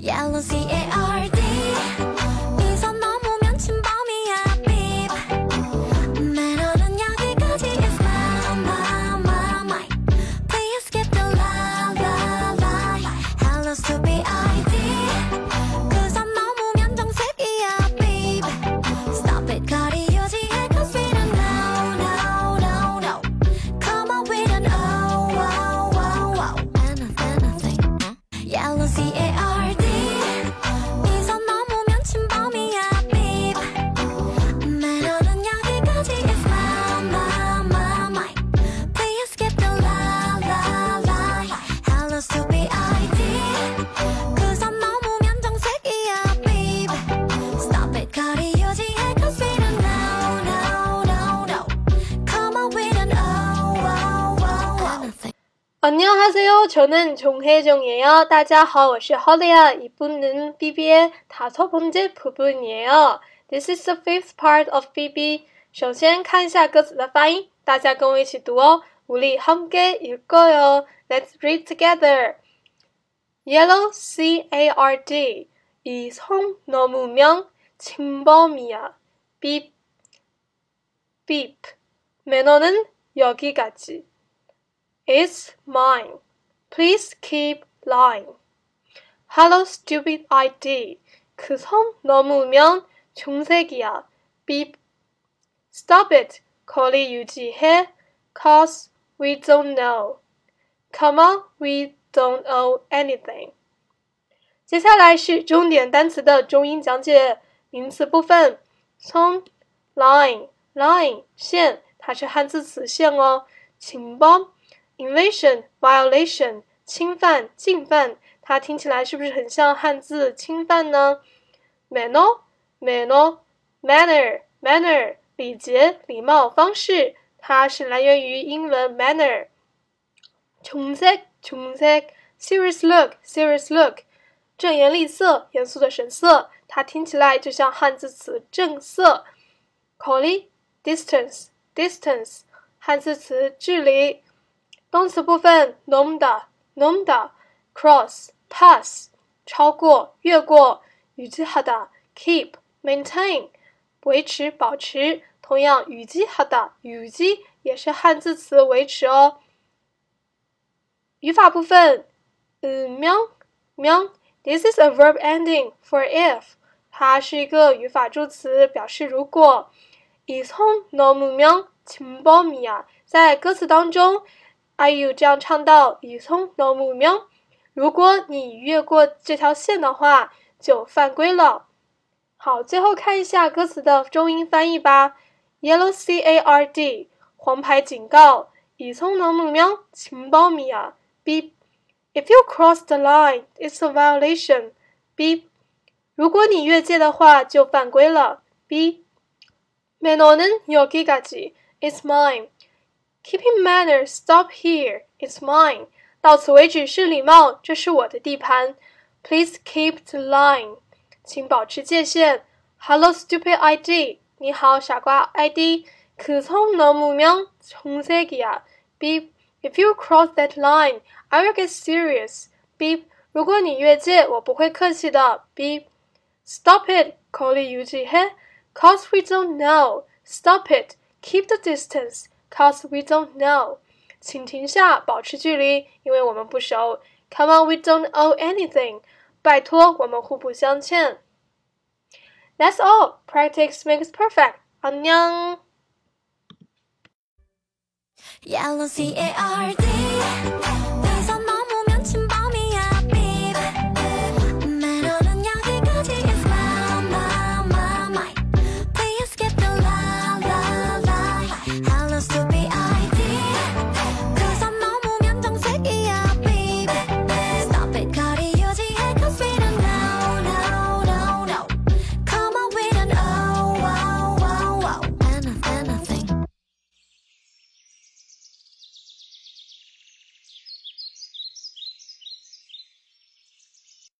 Yellow C A R 안녕하세요. 저는 종혜정이에요. 大家好，我是 Holly。 이분은 BB의 다섯 번째 부분이에요. This is the fifth part of BB. 首先看一下歌词的发音，大家跟我一起读哦。우리함께읽어요 Let's read together. Yellow C A R D 이 성 넘으면 침범이야. Beep beep 매너는 여기까지. It's mine. Please keep lying. Hello, stupid ID. 그 선 넘으면 중색이야. Beep. Stop it. 거리 유지해. Cause we don't know. Come on, we don't know anything. 接下来是重点单词的中英讲解。名词部分，从 line line 线，它是汉字词线哦。情报 Invasion violation 侵犯进犯，它听起来是不是很像汉字侵犯呢？manner manner manner manner 礼节礼貌方式，它是来源于英文 manner。穷色穷色 serious look serious look 正颜厉色严肃的神色，它听起来就像汉字词正色。口离 distance distance 汉字词距离。动词部分，nomda，nomda，cross，pass，超过、越过；语记哈哒，keep，maintain，维持、保持。同样，语记哈哒，语记也是汉字词维持哦。语法部分，miang，miang，this is a verb ending for if，它是一个语法助词，表示如果。isong nomu miang，qin bomi 啊在歌词当中。，IU 这样唱到：이손넘으면如果你越过这条线的话，就犯规了。好，最后看一下歌词的中英翻译吧。Yellow C A R D，黄牌警告。이손넘으면침범이야 Beep. If you cross the line, it's a violation. Beep. 如果你越界的话，就犯规了。Beep. 매너는 여기까지. It's mine. Keeping manners. Stop here. It's mine. 到此为止是礼貌，这是我的地盘。Please keep the line. 请保持界限。Hello, stupid ID. 你好，傻瓜 ID. 그손 넘으면 정색이야. Beep. If you cross that line, I will get serious. Beep. 如果你越界，我不会客气的。Beep. Stop it. 거리 유지해. Cause we don't know. Stop it. Keep the distance. Cause we don't know. 请停下，保持距离，因为我们不熟。Come on, we don't owe anything. 拜托，我们互不相欠。That's all. Practice makes perfect. 안녕. Yellow C A R D